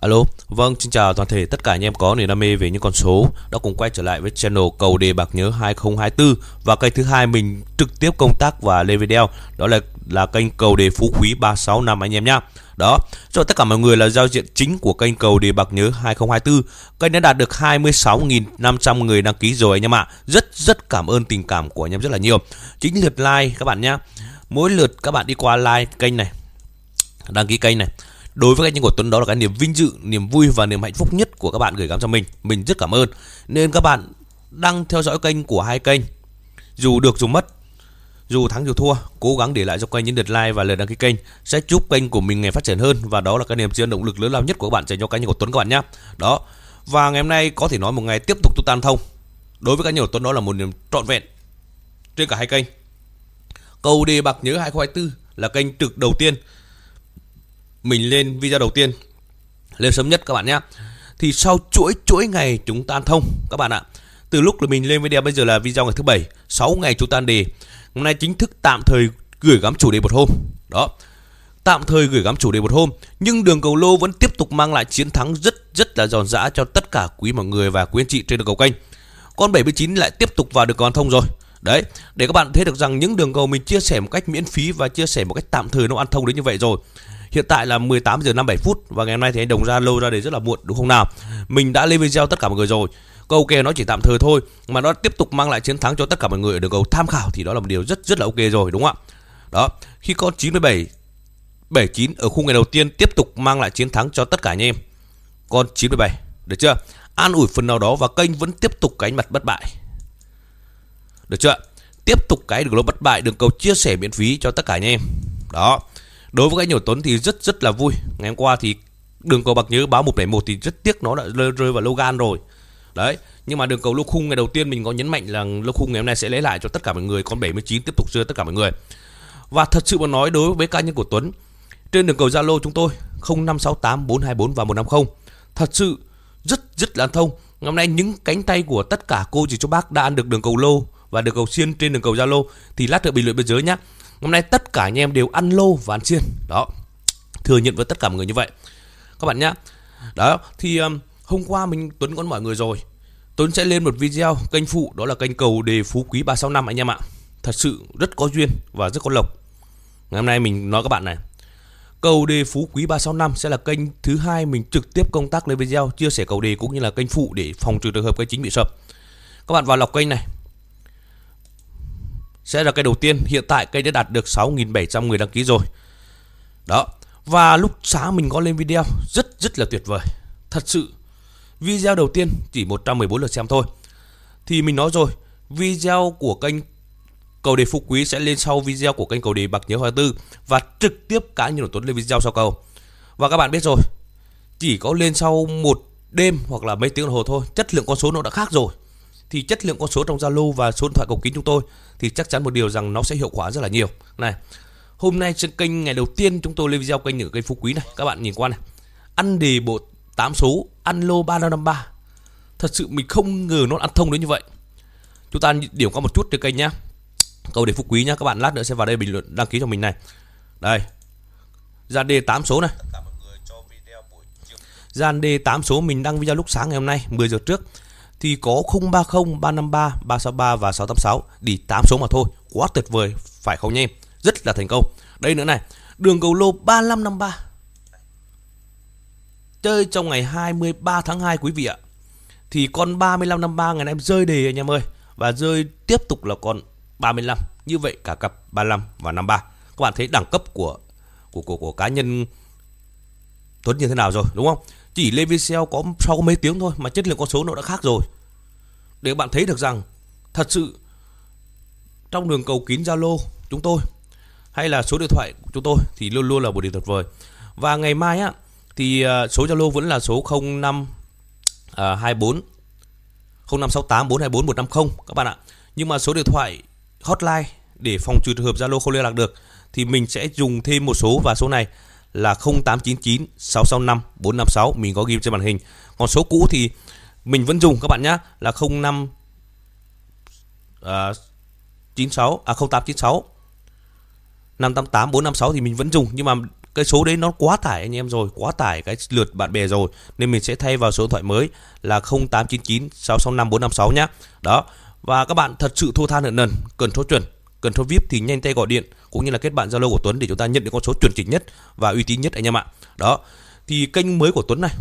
Alo, vâng, xin chào toàn thể tất cả anh em có niềm đam mê về những con số đã cùng quay trở lại với channel Cầu đề bạc nhớ 2024 và kênh thứ hai mình trực tiếp công tác và lên video đó là là kênh Cầu đề phú quý 365 anh em nhá. Đó, cho tất cả mọi người là giao diện chính của kênh Cầu đề bạc nhớ 2024. Kênh đã đạt được 26.500 người đăng ký rồi anh em ạ. Rất rất cảm ơn tình cảm của anh em rất là nhiều. Chính lượt like các bạn nhá. Mỗi lượt các bạn đi qua like kênh này đăng ký kênh này đối với anh của Tuấn đó là cái niềm vinh dự, niềm vui và niềm hạnh phúc nhất của các bạn gửi gắm cho mình. Mình rất cảm ơn. Nên các bạn đang theo dõi kênh của hai kênh. Dù được dù mất, dù thắng dù thua, cố gắng để lại cho kênh những lượt like và lượt đăng ký kênh sẽ giúp kênh của mình ngày phát triển hơn và đó là cái niềm chiến động lực lớn lao nhất của các bạn dành cho kênh của Tuấn các bạn nhé. Đó. Và ngày hôm nay có thể nói một ngày tiếp tục tu tan thông. Đối với kênh của Tuấn đó là một niềm trọn vẹn trên cả hai kênh. Cầu đề bạc nhớ 2024 là kênh trực đầu tiên mình lên video đầu tiên. Lên sớm nhất các bạn nhé. Thì sau chuỗi chuỗi ngày chúng ta thông các bạn ạ từ lúc là mình lên video bây giờ là video ngày thứ bảy 6 ngày chúng ta đề. Hôm nay chính thức tạm thời gửi gắm chủ đề một hôm. Đó tạm thời gửi gắm chủ đề một hôm nhưng đường cầu lô vẫn tiếp tục mang lại chiến thắng rất rất là giòn giã cho tất cả quý mọi người và quý anh chị trên đường cầu kênh. Con 79 lại tiếp tục vào được con thông rồi. Đấy, để các bạn thấy được rằng những đường cầu mình chia sẻ một cách miễn phí và chia sẻ một cách tạm thời nó ăn thông đến như vậy rồi. Hiện tại là 18 giờ 57 phút và ngày hôm nay thì anh Đồng ra lâu ra để rất là muộn đúng không nào? Mình đã lên video tất cả mọi người rồi. Câu ok nó chỉ tạm thời thôi mà nó tiếp tục mang lại chiến thắng cho tất cả mọi người ở đường cầu tham khảo thì đó là một điều rất rất là ok rồi đúng không ạ? Đó, khi con 97 79 ở khung ngày đầu tiên tiếp tục mang lại chiến thắng cho tất cả anh em. Con 97, được chưa? An ủi phần nào đó và kênh vẫn tiếp tục cánh mặt bất bại. Được chưa? Tiếp tục cái đường lô bất bại đường cầu chia sẻ miễn phí cho tất cả anh em. Đó. Đối với cái nhiều Tuấn thì rất rất là vui. Ngày hôm qua thì đường cầu bạc nhớ báo 171 thì rất tiếc nó đã rơi, rơi vào Logan rồi. Đấy, nhưng mà đường cầu lô khung ngày đầu tiên mình có nhấn mạnh là lô khung ngày hôm nay sẽ lấy lại cho tất cả mọi người con 79 tiếp tục rơi tất cả mọi người. Và thật sự mà nói đối với cá nhân của Tuấn trên đường cầu Zalo chúng tôi 0568 424 và 150 thật sự rất rất là thông. Ngày hôm nay những cánh tay của tất cả cô chỉ cho bác đã ăn được đường cầu lô và đường cầu xiên trên đường cầu Zalo thì lát nữa bình luận bên dưới nhé. Hôm nay tất cả anh em đều ăn lô và ăn xiên. Đó. Thừa nhận với tất cả mọi người như vậy. Các bạn nhá. Đó, thì um, hôm qua mình Tuấn con mọi người rồi. Tuấn sẽ lên một video kênh phụ đó là kênh cầu đề phú quý 365 anh em ạ. Thật sự rất có duyên và rất có lộc. Ngày hôm nay mình nói các bạn này. Cầu đề phú quý 365 sẽ là kênh thứ hai mình trực tiếp công tác lên video chia sẻ cầu đề cũng như là kênh phụ để phòng trừ trường hợp kênh chính bị sập. Các bạn vào lọc kênh này sẽ là cây đầu tiên. Hiện tại cây đã đạt được 6.700 người đăng ký rồi. Đó. Và lúc sáng mình có lên video rất rất là tuyệt vời. Thật sự video đầu tiên chỉ 114 lượt xem thôi. Thì mình nói rồi, video của kênh Cầu đề Phú Quý sẽ lên sau video của kênh Cầu đề Bạc Nhớ 24 và trực tiếp cá nhân của Tuấn lên video sau cầu. Và các bạn biết rồi, chỉ có lên sau một đêm hoặc là mấy tiếng đồng hồ thôi, chất lượng con số nó đã khác rồi thì chất lượng con số trong Zalo và số điện thoại cầu kính chúng tôi thì chắc chắn một điều rằng nó sẽ hiệu quả rất là nhiều. Này, hôm nay trên kênh ngày đầu tiên chúng tôi lên video kênh ở kênh Phú Quý này, các bạn nhìn qua này. Ăn đề bộ 8 số, ăn lô 3553. Thật sự mình không ngờ nó ăn thông đến như vậy. Chúng ta điểm qua một chút trên kênh nhá. cầu đề Phú Quý nhá, các bạn lát nữa sẽ vào đây bình luận đăng ký cho mình này. Đây. Ra đề 8 số này. Gian đề 8 số mình đăng video lúc sáng ngày hôm nay 10 giờ trước thì có 030, 353, 363 và 686 đi 8 số mà thôi. Quá tuyệt vời, phải không nha em? Rất là thành công. Đây nữa này, đường cầu lô 3553. Chơi trong ngày 23 tháng 2 quý vị ạ. Thì con 3553 ngày nay em rơi đề anh em ơi. Và rơi tiếp tục là con 35. Như vậy cả cặp 35 và 53. Các bạn thấy đẳng cấp của của của, của cá nhân Tuấn như thế nào rồi đúng không? Chỉ lên video có sau có mấy tiếng thôi mà chất lượng con số nó đã khác rồi. Để bạn thấy được rằng thật sự trong đường cầu kín Zalo chúng tôi hay là số điện thoại của chúng tôi thì luôn luôn là một điều tuyệt vời. Và ngày mai á thì à, số Zalo vẫn là số 05 à, 24 0568 424 150 các bạn ạ. Nhưng mà số điện thoại hotline để phòng trừ trường hợp Zalo không liên lạc được thì mình sẽ dùng thêm một số và số này là 0899 665 456 mình có ghi trên màn hình. Còn số cũ thì mình vẫn dùng các bạn nhé là 05 à, 96 à 0896 588 456 thì mình vẫn dùng nhưng mà cái số đấy nó quá tải anh em rồi quá tải cái lượt bạn bè rồi. Nên mình sẽ thay vào số điện thoại mới là 0899 665 456 nhá. Đó và các bạn thật sự thua than nợ nần cần số chuẩn cần số vip thì nhanh tay gọi điện, cũng như là kết bạn zalo của Tuấn để chúng ta nhận được con số chuẩn chỉnh nhất và uy tín nhất anh em ạ. Đó, thì kênh mới của Tuấn này,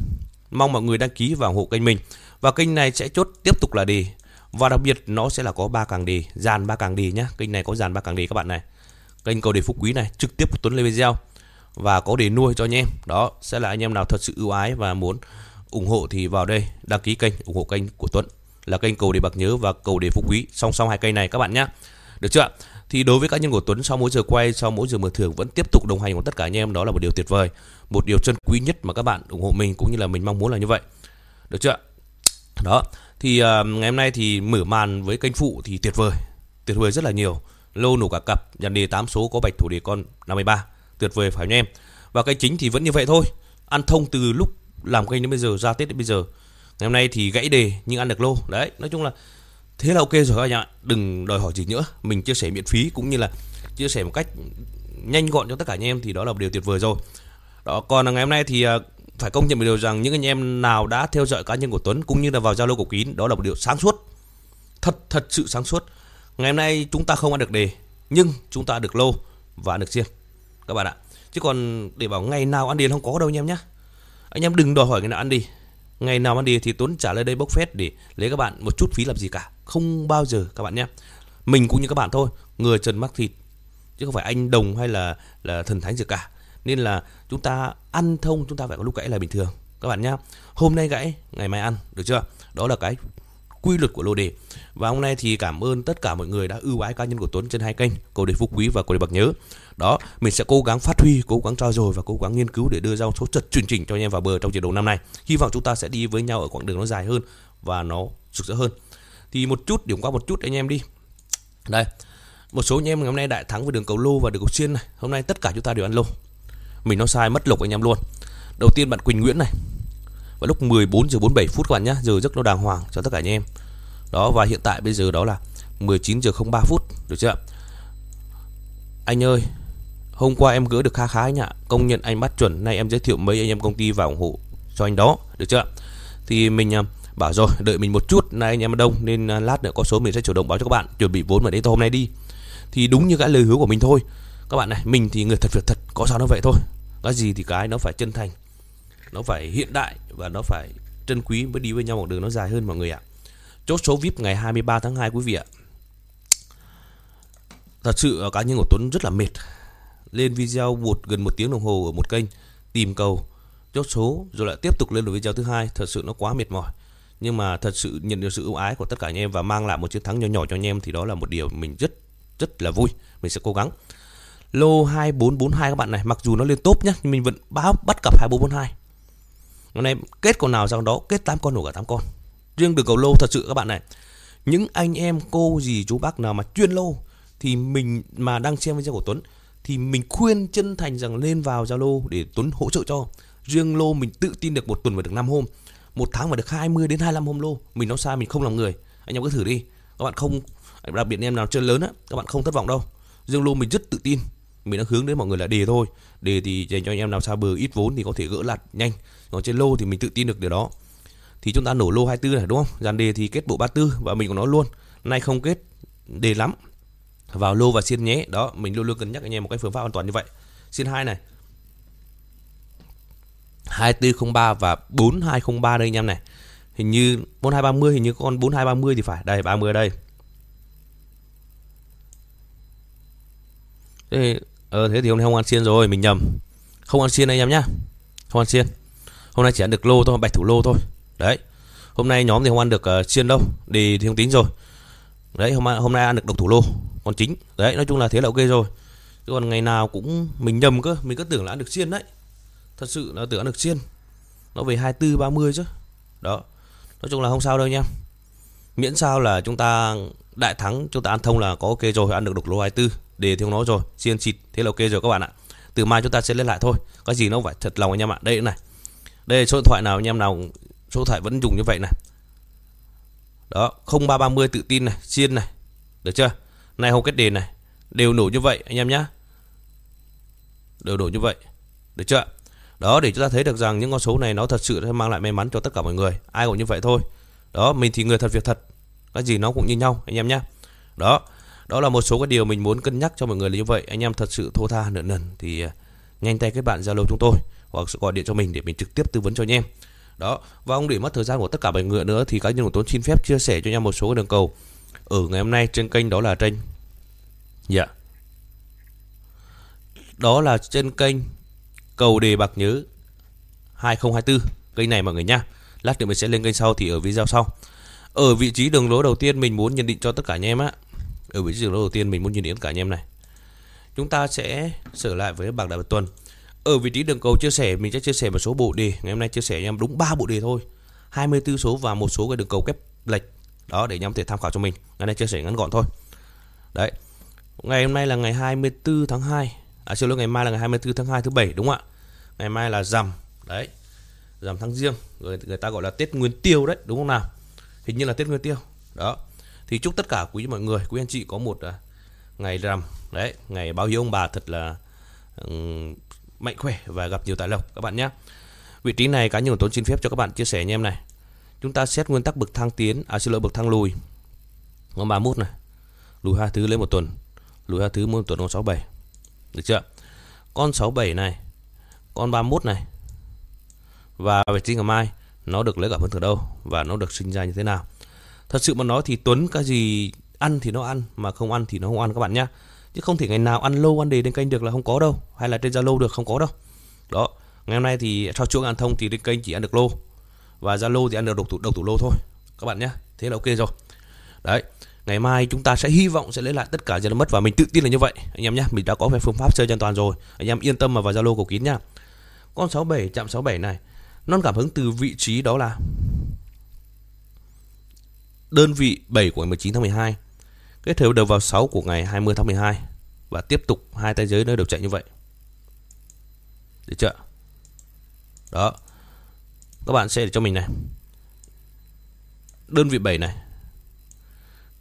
mong mọi người đăng ký và ủng hộ kênh mình. Và kênh này sẽ chốt tiếp tục là đề. Và đặc biệt nó sẽ là có ba càng đề, dàn ba càng đề nhá. Kênh này có dàn ba càng đề các bạn này. Kênh cầu đề phúc quý này, trực tiếp của Tuấn lên video và có để nuôi cho anh em. Đó, sẽ là anh em nào thật sự ưu ái và muốn ủng hộ thì vào đây đăng ký kênh, ủng hộ kênh của Tuấn. Là kênh cầu đề bạc nhớ và cầu đề phúc quý. Song song hai kênh này các bạn nhé được chưa thì đối với cá nhân của Tuấn sau mỗi giờ quay sau mỗi giờ mở thưởng vẫn tiếp tục đồng hành cùng tất cả anh em. Đó là một điều tuyệt vời một điều chân quý nhất mà các bạn ủng hộ mình cũng như là mình mong muốn là như vậy. Được chưa đó thì uh, ngày hôm nay thì mở màn với kênh phụ thì tuyệt vời tuyệt vời rất là nhiều. Lô nổ cả cặp dàn đề 8 số có bạch thủ đề con 53 tuyệt vời phải không em? Và cái chính thì vẫn như vậy thôi ăn thông từ lúc làm kênh đến bây giờ ra tết đến bây giờ. Ngày hôm nay thì gãy đề nhưng ăn được lô. Đấy nói chung là thế là ok rồi các anh ạ. Đừng đòi hỏi gì nữa. Mình chia sẻ miễn phí cũng như là chia sẻ một cách nhanh gọn cho tất cả anh em thì đó là một điều tuyệt vời rồi. Đó, còn ngày hôm nay thì à, phải công nhận một điều rằng những anh em nào đã theo dõi cá nhân của Tuấn cũng như là vào Zalo của Kín, đó là một điều sáng suốt. Thật thật sự sáng suốt. Ngày hôm nay chúng ta không ăn được đề, nhưng chúng ta được lô và ăn được riêng, các bạn ạ. Chứ còn để bảo ngày nào ăn điền không có đâu anh em nhé anh em đừng đòi hỏi ngày nào ăn đi ngày nào ăn đi thì Tuấn trả lời đây bốc phét để lấy các bạn một chút phí làm gì cả. Không bao giờ các bạn nhé. Mình cũng như các bạn thôi người trần mắc thịt, chứ không phải anh đồng hay là là thần thánh gì cả. Nên là chúng ta ăn thông, chúng ta phải có lúc gãy là bình thường. Các bạn nhé hôm nay gãy, ngày mai ăn, được chưa? Đó là cái quy luật của lô đề. Và hôm nay thì cảm ơn tất cả mọi người đã ưu ái cá nhân của Tuấn trên hai kênh, cầu đề phú quý và cầu đề bạc nhớ. Đó, mình sẽ cố gắng phát huy, cố gắng trao dồi và cố gắng nghiên cứu để đưa ra số trận chuẩn chỉnh cho anh em vào bờ trong trận đấu năm nay. Hy vọng chúng ta sẽ đi với nhau ở quãng đường nó dài hơn và nó rực rỡ hơn. Thì một chút, điểm qua một chút anh em đi. Đây, một số anh em ngày hôm nay đại thắng với đường cầu lô và đường cầu xiên này. Hôm nay tất cả chúng ta đều ăn lô. Mình nó sai, mất lộc anh em luôn. Đầu tiên bạn Quỳnh Nguyễn này vào lúc 14 giờ 47 phút các bạn nhé. Giờ rất nó đàng hoàng cho tất cả anh em. Đó, và hiện tại bây giờ đó là 19 giờ 03 phút, được chưa anh ơi, hôm qua em gỡ được khá khá anh ạ. Công nhận anh bắt chuẩn. Nay em giới thiệu mấy anh em công ty vào ủng hộ cho anh đó, được chưa thì mình à, bảo rồi, đợi mình một chút. Nay anh em đông, nên à, lát nữa có số mình sẽ chủ động báo cho các bạn. Chuẩn bị vốn vào đến hôm nay đi. Thì đúng như cái lời hứa của mình thôi. Các bạn này, mình thì người thật việc thật, có sao nó vậy thôi. Cái gì thì cái nó phải chân thành nó phải hiện đại và nó phải trân quý mới đi với nhau một đường nó dài hơn mọi người ạ. Chốt số vip ngày 23 tháng 2 quý vị ạ. Thật sự cá nhân của Tuấn rất là mệt. Lên video một gần một tiếng đồng hồ ở một kênh, tìm cầu, chốt số rồi lại tiếp tục lên được video thứ hai. Thật sự nó quá mệt mỏi. Nhưng mà thật sự nhận được sự ưu ái của tất cả anh em và mang lại một chiến thắng nhỏ nhỏ cho anh em thì đó là một điều mình rất rất là vui. Mình sẽ cố gắng. Lô 2442 các bạn này, mặc dù nó lên top nhá, nhưng mình vẫn báo bắt cặp 2442 hôm nay kết con nào ra đó kết 8 con nổ cả 8 con riêng được cầu lô thật sự các bạn này những anh em cô gì chú bác nào mà chuyên lô thì mình mà đang xem video của Tuấn thì mình khuyên chân thành rằng lên vào Zalo để Tuấn hỗ trợ cho. Riêng lô mình tự tin được một tuần và được 5 hôm, một tháng và được 20 đến 25 hôm lô. Mình nói sai mình không làm người. Anh em cứ thử đi. Các bạn không đặc biệt em nào chơi lớn á, các bạn không thất vọng đâu. Riêng lô mình rất tự tin. Mình đang hướng đến mọi người là đề thôi. Đề thì dành cho anh em nào xa bờ ít vốn thì có thể gỡ lặt nhanh. Còn trên lô thì mình tự tin được điều đó. Thì chúng ta nổ lô 24 này đúng không? Dàn đề thì kết bộ 34 và mình cũng nói luôn. Nay không kết đề lắm vào lô và xiên nhé đó mình luôn luôn cân nhắc anh em một cái phương pháp an toàn như vậy xiên hai này 2403 và 4203 đây anh em này hình như 4230 hình như con 4230 thì phải đây 30 đây thế, ờ, thế thì hôm nay không ăn xiên rồi mình nhầm. Không ăn xiên anh em nhá. Không ăn xiên. Hôm nay chỉ ăn được lô thôi bạch thủ lô thôi. Đấy. Hôm nay nhóm thì không ăn được uh, xiên đâu? Đi thì không tính rồi. Đấy hôm hôm nay ăn được độc thủ lô. Còn chính. Đấy nói chung là thế là ok rồi. Chứ còn ngày nào cũng mình nhầm cơ. Mình cứ tưởng là ăn được xiên đấy. Thật sự là tưởng ăn được xiên. Nó về 24 30 chứ. Đó. Nói chung là không sao đâu nha miễn sao là chúng ta đại thắng chúng ta ăn thông là có ok rồi ăn được độc lô 24 để theo nói rồi. Xiên xịt thế là ok rồi các bạn ạ. Từ mai chúng ta sẽ lên lại thôi. Có gì nó phải thật lòng anh em ạ. Đây này. Đây số điện thoại nào anh em nào số điện thoại vẫn dùng như vậy này. Đó 0330 tự tin này xiên này. Được chưa? Này không kết đền này. Đều nổ như vậy anh em nhá. Đều nổ như vậy. Được chưa? Đó để chúng ta thấy được rằng những con số này nó thật sự sẽ mang lại may mắn cho tất cả mọi người. Ai cũng như vậy thôi. Đó, mình thì người thật việc thật. Cái gì nó cũng như nhau anh em nhé. Đó, đó là một số cái điều mình muốn cân nhắc cho mọi người là như vậy. Anh em thật sự thô tha nợ nần thì à, nhanh tay kết bạn Zalo chúng tôi hoặc gọi điện cho mình để mình trực tiếp tư vấn cho anh em. Đó, và không để mất thời gian của tất cả mọi người nữa thì cá nhân của tôi xin phép chia sẻ cho anh em một số đường cầu ở ngày hôm nay trên kênh đó là trên Dạ. Yeah. Đó là trên kênh cầu đề bạc nhớ 2024 kênh này mọi người nha. Lát nữa mình sẽ lên kênh sau thì ở video sau. Ở vị trí đường lối đầu tiên mình muốn nhận định cho tất cả anh em á. Ở vị trí đường đầu tiên mình muốn nhìn đến cả anh em này. Chúng ta sẽ trở lại với bảng đại bạch tuần. Ở vị trí đường cầu chia sẻ mình sẽ chia sẻ một số bộ đề. Ngày hôm nay chia sẻ cho em đúng 3 bộ đề thôi. 24 số và một số cái đường cầu kép lệch. Đó để anh em có thể tham khảo cho mình. Ngày nay chia sẻ ngắn gọn thôi. Đấy. Ngày hôm nay là ngày 24 tháng 2 À xin lỗi ngày mai là ngày 24 tháng 2 thứ bảy đúng không ạ Ngày mai là rằm Đấy Rằm tháng riêng Người, người ta gọi là Tết Nguyên Tiêu đấy đúng không nào Hình như là Tết Nguyên Tiêu Đó thì chúc tất cả quý mọi người Quý anh chị có một uh, ngày rằm. Đấy Ngày báo hiếu ông bà thật là um, Mạnh khỏe và gặp nhiều tài lộc các bạn nhé. Vị trí này cá nhân của Tuấn xin phép cho các bạn chia sẻ anh em này. Chúng ta xét nguyên tắc bậc thang tiến À xin lỗi bậc thang lùi. Ngón 31 này. Lùi hai thứ lấy một tuần. Lùi hai thứ một tuần con 67 được chưa? Con 67 này, con 31 này và vị trí ngày mai nó được lấy gặp hơn từ đâu và nó được sinh ra như thế nào. Thật sự mà nói thì Tuấn cái gì ăn thì nó ăn mà không ăn thì nó không ăn các bạn nhá Chứ không thể ngày nào ăn lâu ăn đề trên kênh được là không có đâu, hay là trên Zalo được không có đâu. Đó, ngày hôm nay thì cho chuỗi ăn thông thì trên kênh chỉ ăn được lô và Zalo thì ăn được độc thủ độc thủ lô thôi các bạn nhé. Thế là ok rồi. Đấy, ngày mai chúng ta sẽ hy vọng sẽ lấy lại tất cả giờ mất và mình tự tin là như vậy anh em nhé mình đã có về phương pháp chơi an toàn rồi anh em yên tâm mà vào zalo cầu kín nhá con 67 chạm 67 này non cảm hứng từ vị trí đó là đơn vị 7 của ngày 19 tháng 12 kết hợp đầu vào 6 của ngày 20 tháng 12 và tiếp tục hai tay giới nơi đều chạy như vậy. Được chưa? Đó. Các bạn sẽ để cho mình này. Đơn vị 7 này.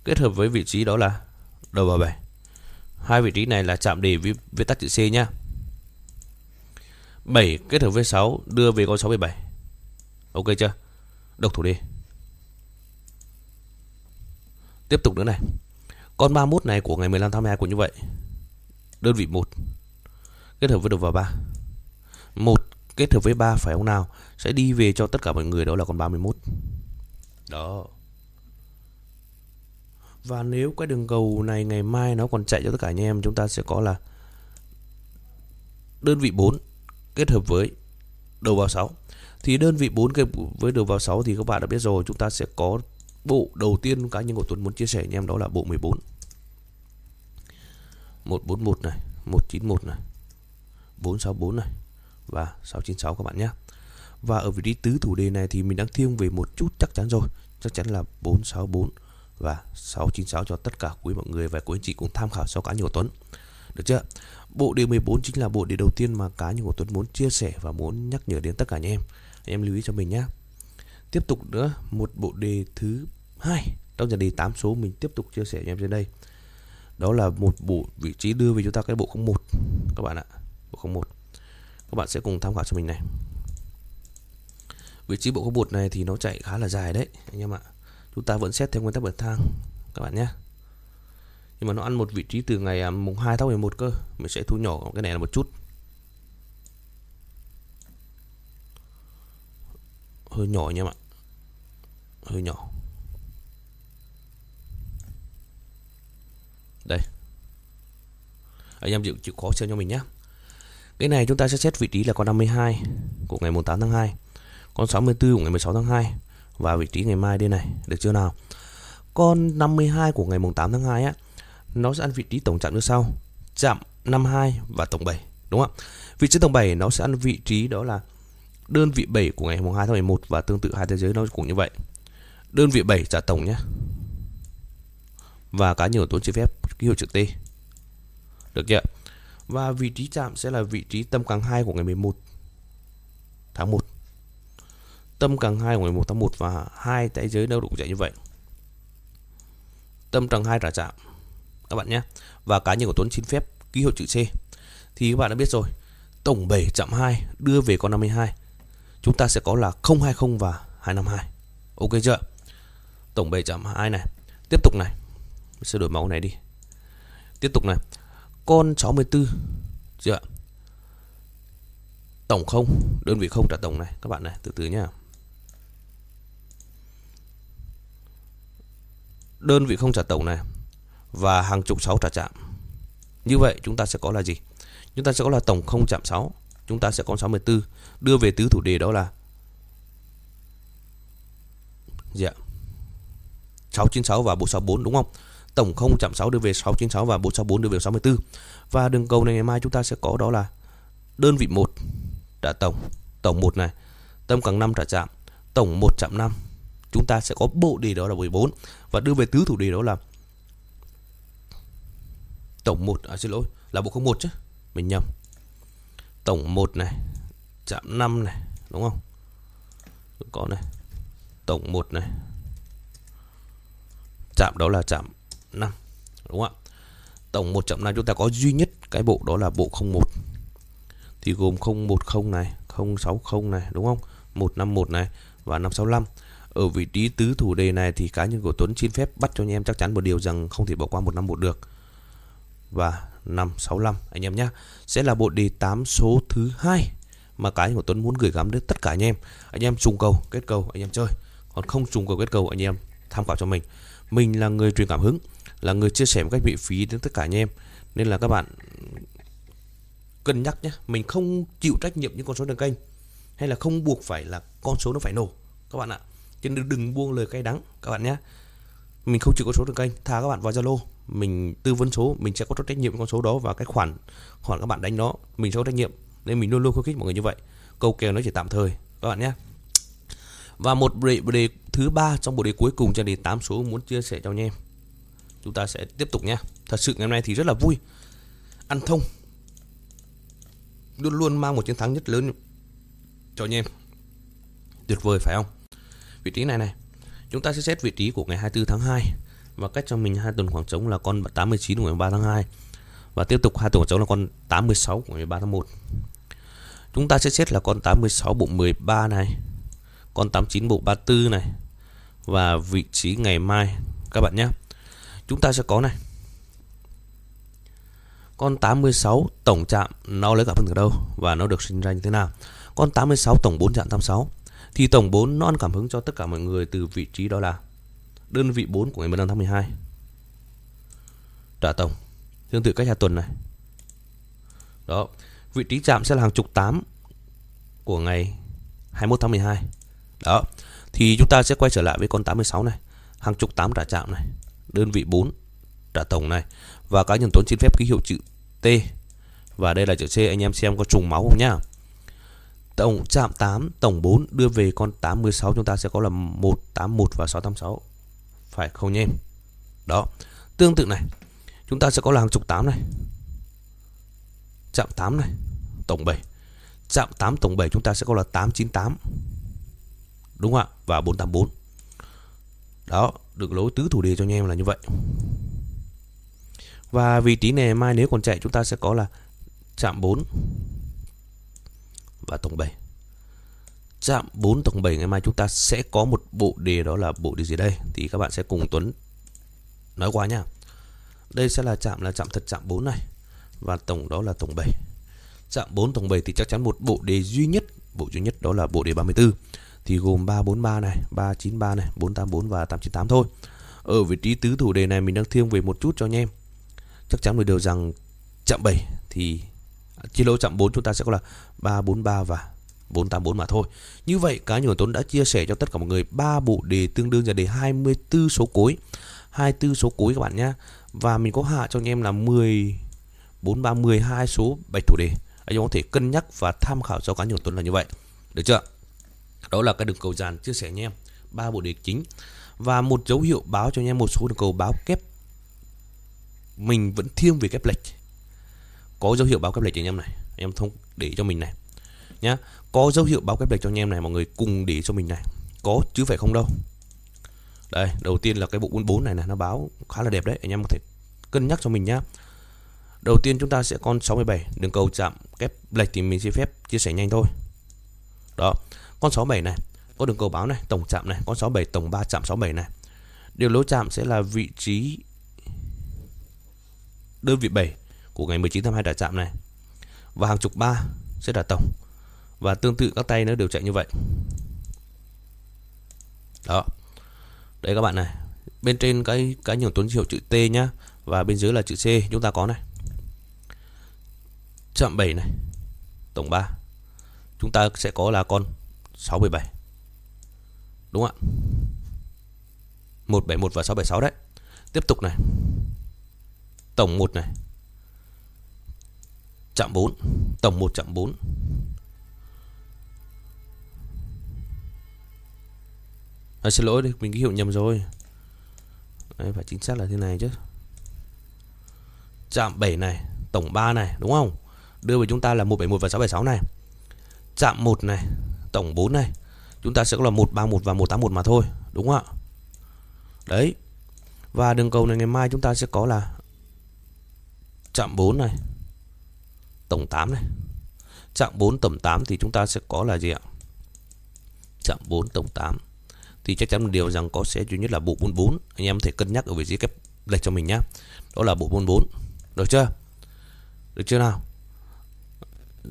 Kết hợp với vị trí đó là đầu vào 7 hai vị trí này là chạm đề với, với tắt chữ C nhá 7 kết hợp với 6 đưa về con 67 ok chưa? Độc thủ đi tiếp tục nữa này. Con 31 này của ngày 15 tháng 12 cũng như vậy, đơn vị 1 kết hợp với đầu vào 3 1 kết hợp với 3 phải không nào? Sẽ đi về cho tất cả mọi người, đó là con 31 đó. Và nếu cái đường cầu này ngày mai nó còn chạy cho tất cả anh em, chúng ta sẽ có là đơn vị 4 kết hợp với đầu vào 6. Thì đơn vị 4 kết hợp với đầu vào 6 thì các bạn đã biết rồi, chúng ta sẽ có bộ đầu tiên cá nhân của Tuấn muốn chia sẻ anh em đó là bộ 14. 141 này, 191 này, 464 này và 696 các bạn nhé. Và ở vị trí tứ thủ đề này thì mình đang thiêng về một chút chắc chắn rồi, chắc chắn là 464 và 696 cho tất cả quý mọi người và quý anh chị cùng tham khảo sau cá nhân của Tuấn. Được chưa? Bộ đề 14 chính là bộ đề đầu tiên mà cá nhân của Tuấn muốn chia sẻ và muốn nhắc nhở đến tất cả anh em. Anh em lưu ý cho mình nhé. Tiếp tục nữa, một bộ đề thứ hai trong giờ đi 8 số, mình tiếp tục chia sẻ cho em trên đây. Đó là một bộ vị trí đưa về chúng ta cái bộ 01 các bạn ạ. Bộ 01. Các bạn sẽ cùng tham khảo cho mình này. Vị trí bộ 01 này thì nó chạy khá là dài đấy, anh em ạ chúng ta vẫn xét theo nguyên tắc bậc thang, các bạn nhé nhưng mà nó ăn một vị trí từ ngày à, mùng 2 tháng 11 cơ mình sẽ thu nhỏ cái này là một chút hơi nhỏ nha ạ hơi nhỏ đây. Anh em chịu, chịu khó xem cho mình nhé. Cái này chúng ta sẽ xét vị trí là con 52 của ngày 8 tháng 2 con 64 của ngày 16 tháng 2 và vị trí ngày mai đây này được chưa nào? Con 52 của ngày 8 tháng 2 á nó sẽ ăn vị trí tổng chạm như sau chạm 52 và tổng 7 đúng không ạ? Vị trí tổng 7 nó sẽ ăn vị trí đó là đơn vị 7 của ngày 2 tháng 11 và tương tự hai thế giới nó cũng như vậy. Đơn vị 7 trả tổng nhé. Và cá nhân của Tuấn xin phép ký hiệu chữ T được chưa và vị trí chạm sẽ là vị trí tâm càng 2 của ngày 11 tháng 1 Tâm càng 2 của ngày 1 tháng 1 và hai tay giới đâu đụng chạy như vậy. Tâm trằng 2 trả chạm. Các bạn nhé. Và cá nhân của Tuấn xin phép ký hiệu chữ C. Thì các bạn đã biết rồi. tổng 7 chạm 2 đưa về con 52 chúng ta sẽ có là 020 và 252 ok chưa tổng 7 chạm 2 này, tiếp tục này Mình sẽ đổi mẫu này đi tiếp tục này. Con 64 chưa tổng không, đơn vị không trả tổng này. Các bạn này, từ từ nhá. Đơn vị không trả tổng này và hàng chục 6 trả chạm như vậy, chúng ta sẽ có là gì? Chúng ta sẽ có là tổng không chạm 6 chúng ta sẽ có 64 đưa về tứ thủ đề đó là Dạ. 696 và 464 đúng không? Tổng 0.6 đưa về 696 và 464 đưa về 64 và đường cầu này ngày mai chúng ta sẽ có đó là đơn vị 1 trả tổng tổng 1 này, tâm càng 5 trả chạm, tổng 1 chạm 5 chúng ta sẽ có bộ đề đó là 14 và đưa về tứ thủ đề đó là tổng 1 à xin lỗi, là bộ 01 chứ, mình nhầm. Tổng 1 này, chạm 5 này, đúng không? Có này, tổng 1 này. Chạm đó là chạm 5 đúng không ạ? Tổng 1 chạm 5 chúng ta có duy nhất cái bộ đó là bộ 01 thì gồm 010 này 060 này, đúng không? 151 này và 565 ở vị trí tứ thủ đề này thì cá nhân của Tuấn xin phép bắt cho anh em chắc chắn một điều rằng không thể bỏ qua 151 được. Và 565 anh em nhé sẽ là bộ đề 8 số thứ hai mà cái của Tuấn muốn gửi gắm đến tất cả anh em. Anh em trùng cầu, kết cầu, anh em chơi. Còn không trùng cầu, kết cầu, anh em tham khảo cho mình. Mình là người truyền cảm hứng là người chia sẻ một cách miễn phí đến tất cả anh em. Nên là các bạn cân nhắc nhé. Mình không chịu trách nhiệm những con số đường kênh hay là không buộc phải là con số nó phải nổ. Các bạn ạ cho nên đừng buông lời cay đắng các bạn nhé. Mình không chịu con số đường kênh thà các bạn vào zalo. Mình tư vấn số mình sẽ có trách nhiệm con số đó và cái khoản khoản các bạn đánh đó mình sẽ có trách nhiệm. Nên mình luôn luôn khuyến khích mọi người như vậy. Câu kèo nó chỉ tạm thời các bạn nhé. Và một đề, đề thứ ba trong bộ đề cuối cùng cho đề 8 số muốn chia sẻ cho anh em chúng ta sẽ tiếp tục nhé. Thật sự ngày hôm nay thì rất là vui. Ăn thông. Luôn luôn mang một chiến thắng nhất lớn cho anh em. Tuyệt vời, phải không? Vị trí này này. Chúng ta sẽ xét vị trí của ngày 24 tháng 2 và cách cho mình hai tuần khoảng trống là con 89 của ngày 3 tháng 2 và tiếp tục hai tuần khoảng trống là con 86 của ngày 3 tháng 1 chúng ta sẽ xét là con 86 bộ 13 này, con 89 bộ 34 này và vị trí ngày mai. Các bạn nhé chúng ta sẽ có này. Con 86 tổng chạm nó lấy cả phân tử đâu và nó được sinh ra như thế nào? Con 86 tổng 4 chạm 86 thì tổng 4 nó ăn cảm hứng cho tất cả mọi người từ vị trí đó là đơn vị 4 của ngày 15 tháng 12 trả tổng. Tương tự cách hai tuần này. Đó. Vị trí chạm sẽ là hàng chục 8 của ngày 21 tháng 12 đó. Thì chúng ta sẽ quay trở lại với con 86 này. Hàng chục 8 trả chạm này đơn vị 4 trả tổng này. Và cá nhân Tuấn xin phép ký hiệu chữ T. Và đây là chữ C, anh em xem có trùng máu không nhá. Tổng chạm 8 tổng 4 đưa về con 86 chúng ta sẽ có là 181 và 686 phải không nhé? Đó. Tương tự này, chúng ta sẽ có là hàng chục 8 này. Chạm 8 này, tổng 7 chạm 8 tổng 7 chúng ta sẽ có là 898 đúng không ạ? Và 484 đó được lối tứ thủ đề cho anh em là như vậy. Và vị trí này mai nếu còn chạy, chúng ta sẽ có là chạm 4 và tổng 7 chạm 4 tổng 7 ngày mai chúng ta sẽ có một bộ đề đó là bộ đề gì đây. Thì các bạn sẽ cùng Tuấn nói qua nha đây sẽ là chạm là chạm thật chạm 4 này. Và tổng đó là tổng 7 chạm 4 tổng 7 thì chắc chắn một bộ đề duy nhất, bộ duy nhất đó là bộ đề 34 thì gồm 343 này 393 này 484 và 898 thôi ở vị trí tứ thủ đề này mình đang thiêng về một chút cho anh em chắc chắn mình đều rằng chạm 7 thì chia lỗ chạm 4 chúng ta sẽ có là 343 và 484 mà thôi. Như vậy, cá nhân Tuấn đã chia sẻ cho tất cả mọi người ba bộ đề tương đương là đề 24 số cuối. 24 số cuối các bạn nhá. Và mình có hạ cho anh em là 10 43 12 số bạch thủ đề. Anh em có thể cân nhắc và tham khảo cho cá nhân Tuấn là như vậy. Được chưa? Đó là cái đường cầu dàn chia sẻ nha em. ba bộ đề chính. Và một dấu hiệu báo cho anh em một số đường cầu báo kép. Mình vẫn thiêng về kép lệch. Có dấu hiệu báo kép lệch cho anh em này. Em thông để cho mình này. Nhá. Có dấu hiệu báo kép lệch cho anh em này, mọi người cùng để cho mình này. Có chứ phải không đâu. Đây, đầu tiên là cái bộ 44 này này nó báo khá là đẹp đấy. Anh em có thể cân nhắc cho mình nhá. Đầu tiên chúng ta sẽ con 67 Đường cầu chạm kép lệch thì mình xin phép chia sẻ nhanh thôi. Đó. Con 67 này, Có đường cầu báo này, Tổng chạm này, Con 67 tổng 3 chạm 67 này. Điều lỗ chạm sẽ là vị trí Đơn vị 7 Của ngày 19 tháng 2 đã chạm này. Và hàng chục 3 sẽ là tổng. Và tương tự các tay nó đều chạy như vậy. Đó. Đấy các bạn này, Bên trên cái cái nhiều tuấn hiệu chữ T nhá, Và bên dưới là chữ C, chúng ta có này. Chạm 7 này, Tổng 3 Chúng ta sẽ có là con 677 Đúng ạ? 171 và 676 đấy. Tiếp tục này. Tổng 1 này. Chạm 4 Tổng 1 chạm 4 à, Xin lỗi đi Mình ký hiệu nhầm rồi. Đấy, Phải chính xác là thế này chứ. Chạm 7 này Tổng 3 này đúng không? Đưa về chúng ta là 171 và 676 này. Chạm 1 này Tổng 4 này. Chúng ta sẽ có là 131 và 181 mà thôi, Đúng không ạ? Đấy. Và đường cầu này ngày mai chúng ta sẽ có là Chạm 4 này, Tổng 8 này. Chạm 4 tổng 8 thì chúng ta sẽ có là gì ạ? Chạm 4 tổng 8 Thì chắc chắn điều rằng có sẽ duy nhất là bộ 44 Anh em có thể cân nhắc ở vị trí kép lệch cho mình nhé Đó là bộ 44 Được chưa? Được chưa nào?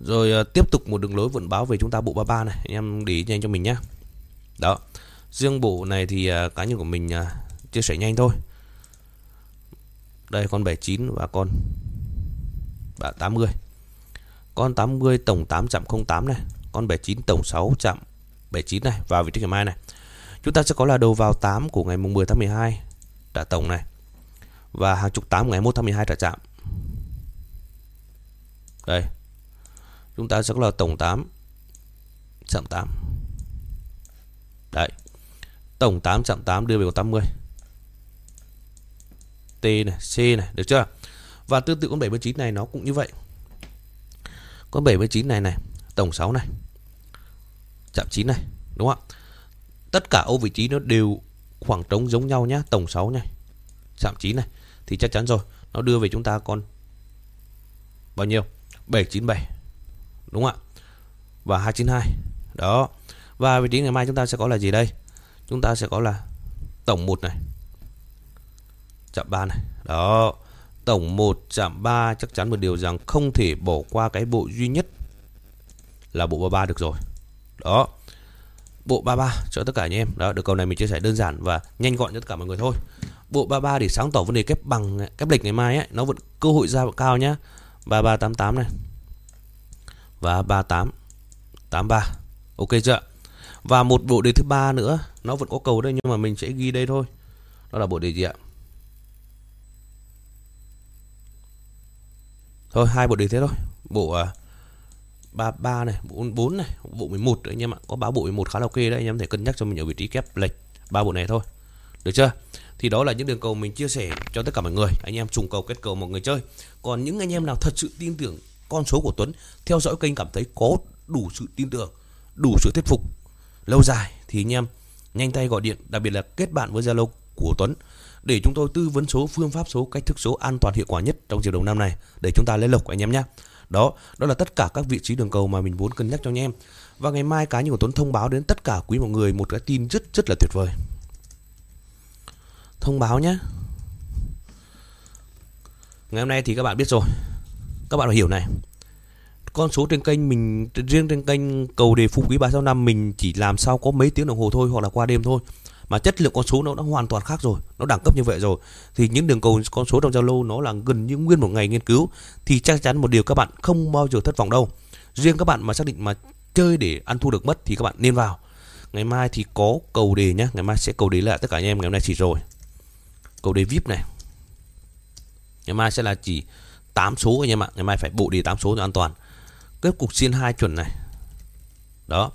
Rồi uh, tiếp tục một đường lối vận báo về chúng ta bộ 33 này. Anh em để ý nhanh cho mình nhé Đó. Riêng bộ này thì uh, cá nhân của mình uh, chia sẻ nhanh thôi. Đây con 79 và con 80 Con 80 tổng 8 chạm 08 này Con 79 tổng 6 chạm 79 này Vào vị trí ngày mai này. Chúng ta sẽ có là đầu vào 8 của ngày mùng 10 tháng 12 Trả tổng này Và hàng chục 8 ngày 1 tháng 12 trả chạm. Đây. Chúng ta sẽ là tổng 8 Chạm 8 Đấy Tổng 8 chạm 8 đưa về 80 T này, C này, được chưa? Và tương tự con 79 này nó cũng như vậy Con 79 này này Tổng 6 này Chạm 9 này, đúng không ạ? Tất cả ô vị trí nó đều khoảng trống giống nhau nhá Tổng 6 này Chạm 9 này Thì chắc chắn rồi Nó đưa về chúng ta con Bao nhiêu? 797 Đúng không ạ? Và 292 Đó. Và vị trí ngày mai chúng ta sẽ có là gì đây? Chúng ta sẽ có là Tổng 1 này. Chạm 3 này Đó. Tổng 1 chạm 3 chắc chắn một điều rằng không thể bỏ qua cái bộ duy nhất Là bộ 33 được rồi. Đó. Bộ 33 cho tất cả anh em. Đó, được câu này mình chia sẻ đơn giản và nhanh gọn cho tất cả mọi người thôi. Bộ 33 để sáng tỏ vấn đề kép bằng kép lịch ngày mai ấy, Nó vẫn cơ hội ra cao nhá. 3388 này và 38 83 ok chưa và một bộ đề thứ ba nữa. Nó vẫn có cầu đây nhưng mà mình sẽ ghi đây thôi. Đó là bộ đề gì ạ? Thôi hai bộ đề thế thôi. Bộ à, uh, 33 này bộ 4 này bộ 11 đấy anh em ạ. Có báo bộ 11 khá là ok đấy. Anh em thể cân nhắc cho mình ở vị trí kép lệch. Ba bộ này thôi. Được chưa? Thì đó là những đường cầu mình chia sẻ cho tất cả mọi người. Anh em trùng cầu kết cầu một người chơi. Còn những anh em nào thật sự tin tưởng con số của Tuấn theo dõi kênh cảm thấy có đủ sự tin tưởng, đủ sự thuyết phục lâu dài thì anh em nhanh tay gọi điện, đặc biệt là kết bạn với Zalo của Tuấn để chúng tôi tư vấn số, phương pháp số, cách thức số an toàn hiệu quả nhất trong chiều đầu năm này để chúng ta lấy lộc anh em nhé. Đó, đó là tất cả các vị trí đường cầu mà mình muốn cân nhắc cho anh em. Và ngày mai cá nhân của Tuấn thông báo đến tất cả quý mọi người một cái tin rất rất là tuyệt vời. Thông báo nhé. Ngày hôm nay thì các bạn biết rồi, các bạn phải hiểu này. Con số trên kênh mình, riêng trên kênh cầu đề phú quý 365 mình chỉ làm sao có mấy tiếng đồng hồ thôi hoặc là qua đêm thôi. Mà chất lượng con số nó đã hoàn toàn khác rồi, nó đẳng cấp như vậy rồi. Thì những đường cầu, con số trong zalo nó là gần như nguyên một ngày nghiên cứu. Thì chắc chắn một điều các bạn không bao giờ thất vọng đâu. Riêng các bạn mà xác định mà chơi để ăn thu được mất thì các bạn nên vào. Ngày mai thì có cầu đề nhé ngày mai sẽ cầu đề lại tất cả anh em ngày hôm nay chỉ rồi. Cầu đề vip này. Ngày mai sẽ là chỉ 8 số anh em ạ. Ngày mai phải bộ đề 8 số cho an toàn. Kết cục xiên 2 chuẩn này. Đó.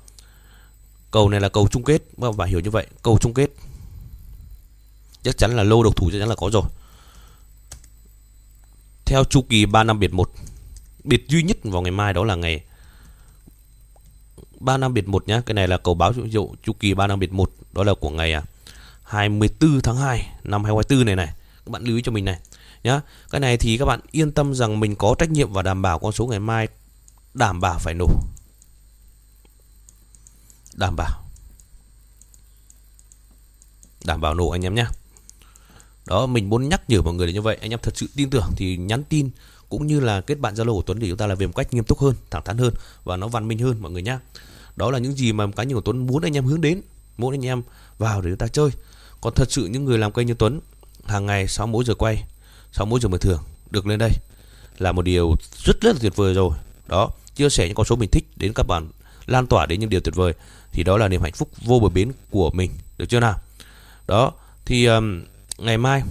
Cầu này là cầu chung kết. Các bạn hiểu như vậy. Cầu chung kết. Chắc chắn là lô độc thủ chắc chắn là có rồi. Theo chu kỳ 3 năm biệt 1. biệt duy nhất vào ngày mai đó là ngày 3 năm biệt 1 nhá. Cái này là cầu báo dụ chu kỳ 3 năm biệt 1, đó là của ngày à, 24 tháng 2 năm 2024 này này. Các bạn lưu ý cho mình này nhá. Cái này thì các bạn yên tâm rằng mình có trách nhiệm và đảm bảo con số ngày mai đảm bảo phải nổ đảm bảo. Đảm bảo nổ anh em nhé đó, mình muốn nhắc nhở mọi người là như vậy. Anh em thật sự tin tưởng thì nhắn tin cũng như là kết bạn zalo của Tuấn để chúng ta làm việc một cách nghiêm túc hơn, thẳng thắn hơn và nó văn minh hơn mọi người nhá. Đó là những gì mà cá nhân của Tuấn muốn anh em hướng đến, muốn anh em vào để chúng ta chơi. Còn thật sự những người làm kênh như Tuấn, hàng ngày sau mỗi giờ quay sau mỗi giờ mở thưởng được lên đây là một điều rất rất là tuyệt vời rồi. Đó chia sẻ những con số mình thích đến các bạn lan tỏa đến những điều tuyệt vời thì đó là niềm hạnh phúc vô bờ bến của mình được chưa nào? Đó thì um, ngày mai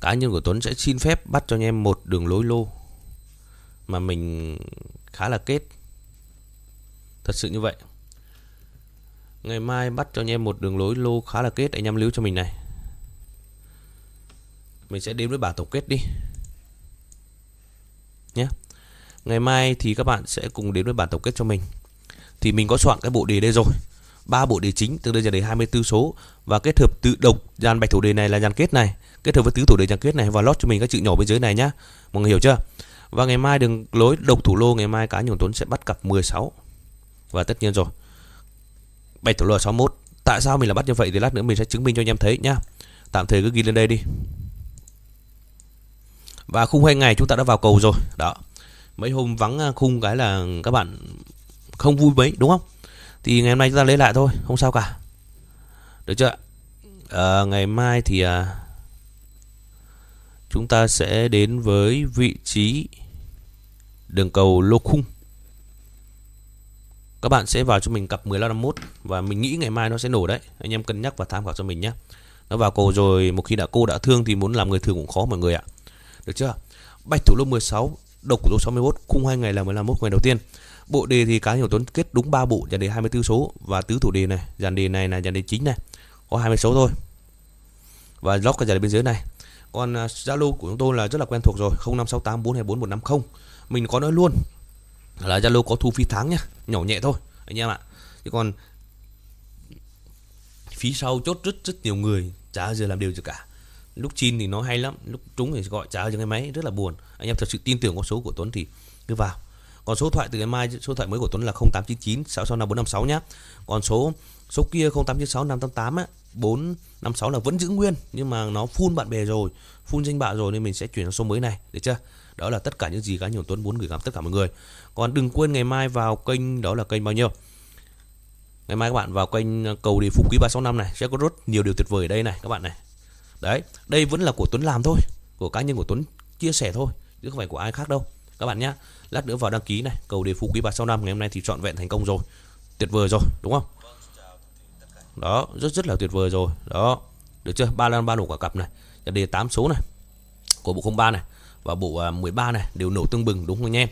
cá nhân của Tuấn sẽ xin phép bắt cho anh em một đường lối lô mà mình khá là kết. Thật sự như vậy. Ngày mai bắt cho anh em một đường lối lô khá là kết anh em lưu cho mình này mình sẽ đến với bảng tổng kết đi. Nhé. Ngày mai thì các bạn sẽ cùng đến với bản tổng kết cho mình. Thì mình có soạn cái bộ đề đây rồi. Ba bộ đề chính từ đây là đề 24 số. Và kết hợp tự động dàn bạch thủ đề này là dàn kết này. Kết hợp với tứ thủ đề dàn kết này, và lót cho mình các chữ nhỏ bên dưới này nhá. Mọi người hiểu chưa? Và ngày mai đường lối độc thủ lô, ngày mai cá nhân Tuấn sẽ bắt cặp 16 và tất nhiên rồi. Bạch thủ lô 61 tại sao mình là bắt như vậy? Thì lát nữa mình sẽ chứng minh cho anh em thấy nhá. Tạm thời cứ ghi lên đây đi và khung hai ngày chúng ta đã vào cầu rồi. Đó. Mấy hôm vắng à, khung cái là các bạn không vui mấy đúng không? Thì ngày hôm nay chúng ta lấy lại thôi không sao cả. Được chưa à, ngày mai thì à, chúng ta sẽ đến với vị trí đường cầu lô khung. Các bạn sẽ vào cho mình cặp 1551 và mình nghĩ ngày mai nó sẽ nổ đấy. Anh em cân nhắc và tham khảo cho mình nhé. Nó vào cầu rồi một khi đã cô đã thương thì muốn làm người thường cũng khó mọi người ạ được chưa? Bạch thủ lô 16 độc của lô 61 khung hai ngày là 15 mốt ngày đầu tiên. Bộ đề thì cá hiểu tuấn kết đúng 3 bộ, dàn đề 24 số và tứ thủ đề này. Dàn đề này là dàn đề chính này, có 20 số thôi. Và lock cái dàn đề bên dưới này. Còn à, Zalo của chúng tôi là rất là quen thuộc rồi 0568424150 mình có nói luôn là Zalo có thu phí tháng nhá, nhỏ nhẹ thôi, anh em ạ. Chứ còn phí sau chốt rất rất nhiều người, chả giờ làm điều gì cả lúc chin thì nó hay lắm, lúc trúng thì gọi trả cho cái máy, rất là buồn. Anh em thật sự tin tưởng con số của Tuấn thì cứ vào. Còn số thoại từ ngày mai, số thoại mới của Tuấn là 0899 665 456 nhá. Còn số số kia 0896 588 á 456 là vẫn giữ nguyên, nhưng mà nó full bạn bè rồi, full danh bạ rồi nên mình sẽ chuyển sang số mới này, được chưa? Đó là tất cả những gì cá nhân Tuấn muốn gửi gắm tất cả mọi người. Còn đừng quên ngày mai vào kênh, đó là kênh bao nhiêu? Ngày mai các bạn vào kênh à, cầu đề phú quý 365 này, sẽ có rất nhiều điều tuyệt vời ở đây này, các bạn này đấy, đây vẫn là của Tuấn làm thôi, của cá nhân của Tuấn chia sẻ thôi, chứ không phải của ai khác đâu. Các bạn nhé lát nữa vào đăng ký này, cầu đề phú quý 365 ngày hôm nay thì trọn vẹn thành công rồi. Tuyệt vời rồi, đúng không? Đó, rất rất là tuyệt vời rồi. Đó, được chưa? Ba lần ba nổ quả cặp này đề 8 số này, của bộ 03 này, và bộ à, 13 này đều nổ tương bừng, đúng không anh em?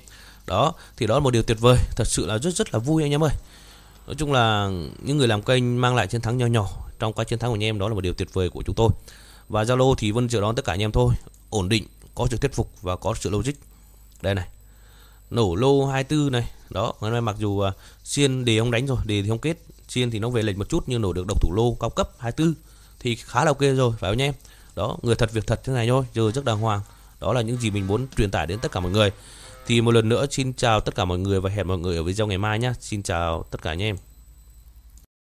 Đó, thì đó là một điều tuyệt vời, thật sự là rất rất là vui anh em ơi. Nói chung là những người làm kênh mang lại chiến thắng nho nhỏ trong cái chiến thắng của anh em, đó là một điều tuyệt vời của chúng tôi và Zalo thì Vân chào đón tất cả anh em thôi. Ổn định có sự thuyết phục và có sự logic. Đây này. Nổ lô 24 này. Đó ngày mai mặc dù à, uh, xiên đề ông đánh rồi đề thì không kết. Xiên thì nó về lệch một chút nhưng nổ được độc thủ lô cao cấp 24 thì khá là ok rồi phải không anh em? Đó người thật việc thật thế này thôi giờ rất đàng hoàng. Đó là những gì mình muốn truyền tải đến tất cả mọi người. Thì một lần nữa xin chào tất cả mọi người và hẹn mọi người ở video ngày mai nhé xin chào tất cả anh em.